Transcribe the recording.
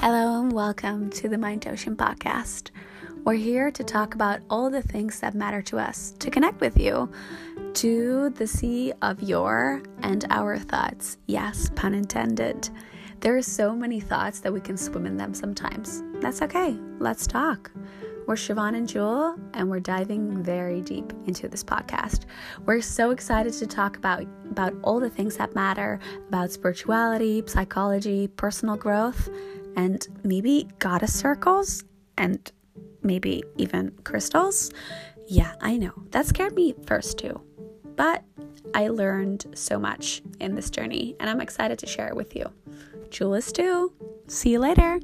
Hello and welcome to the Mind Ocean podcast. We're here to talk about all the things that matter to us, to connect with you, to the sea of your and our thoughts. Yes, pun intended. There are so many thoughts that we can swim in them sometimes. That's okay. Let's talk. We're Siobhan and Jewel, and we're diving very deep into this podcast. We're so excited to talk about, about all the things that matter about spirituality, psychology, personal growth, and maybe goddess circles and maybe even crystals. Yeah, I know. That scared me first too. But I learned so much in this journey and I'm excited to share it with you. Jules too. See you later.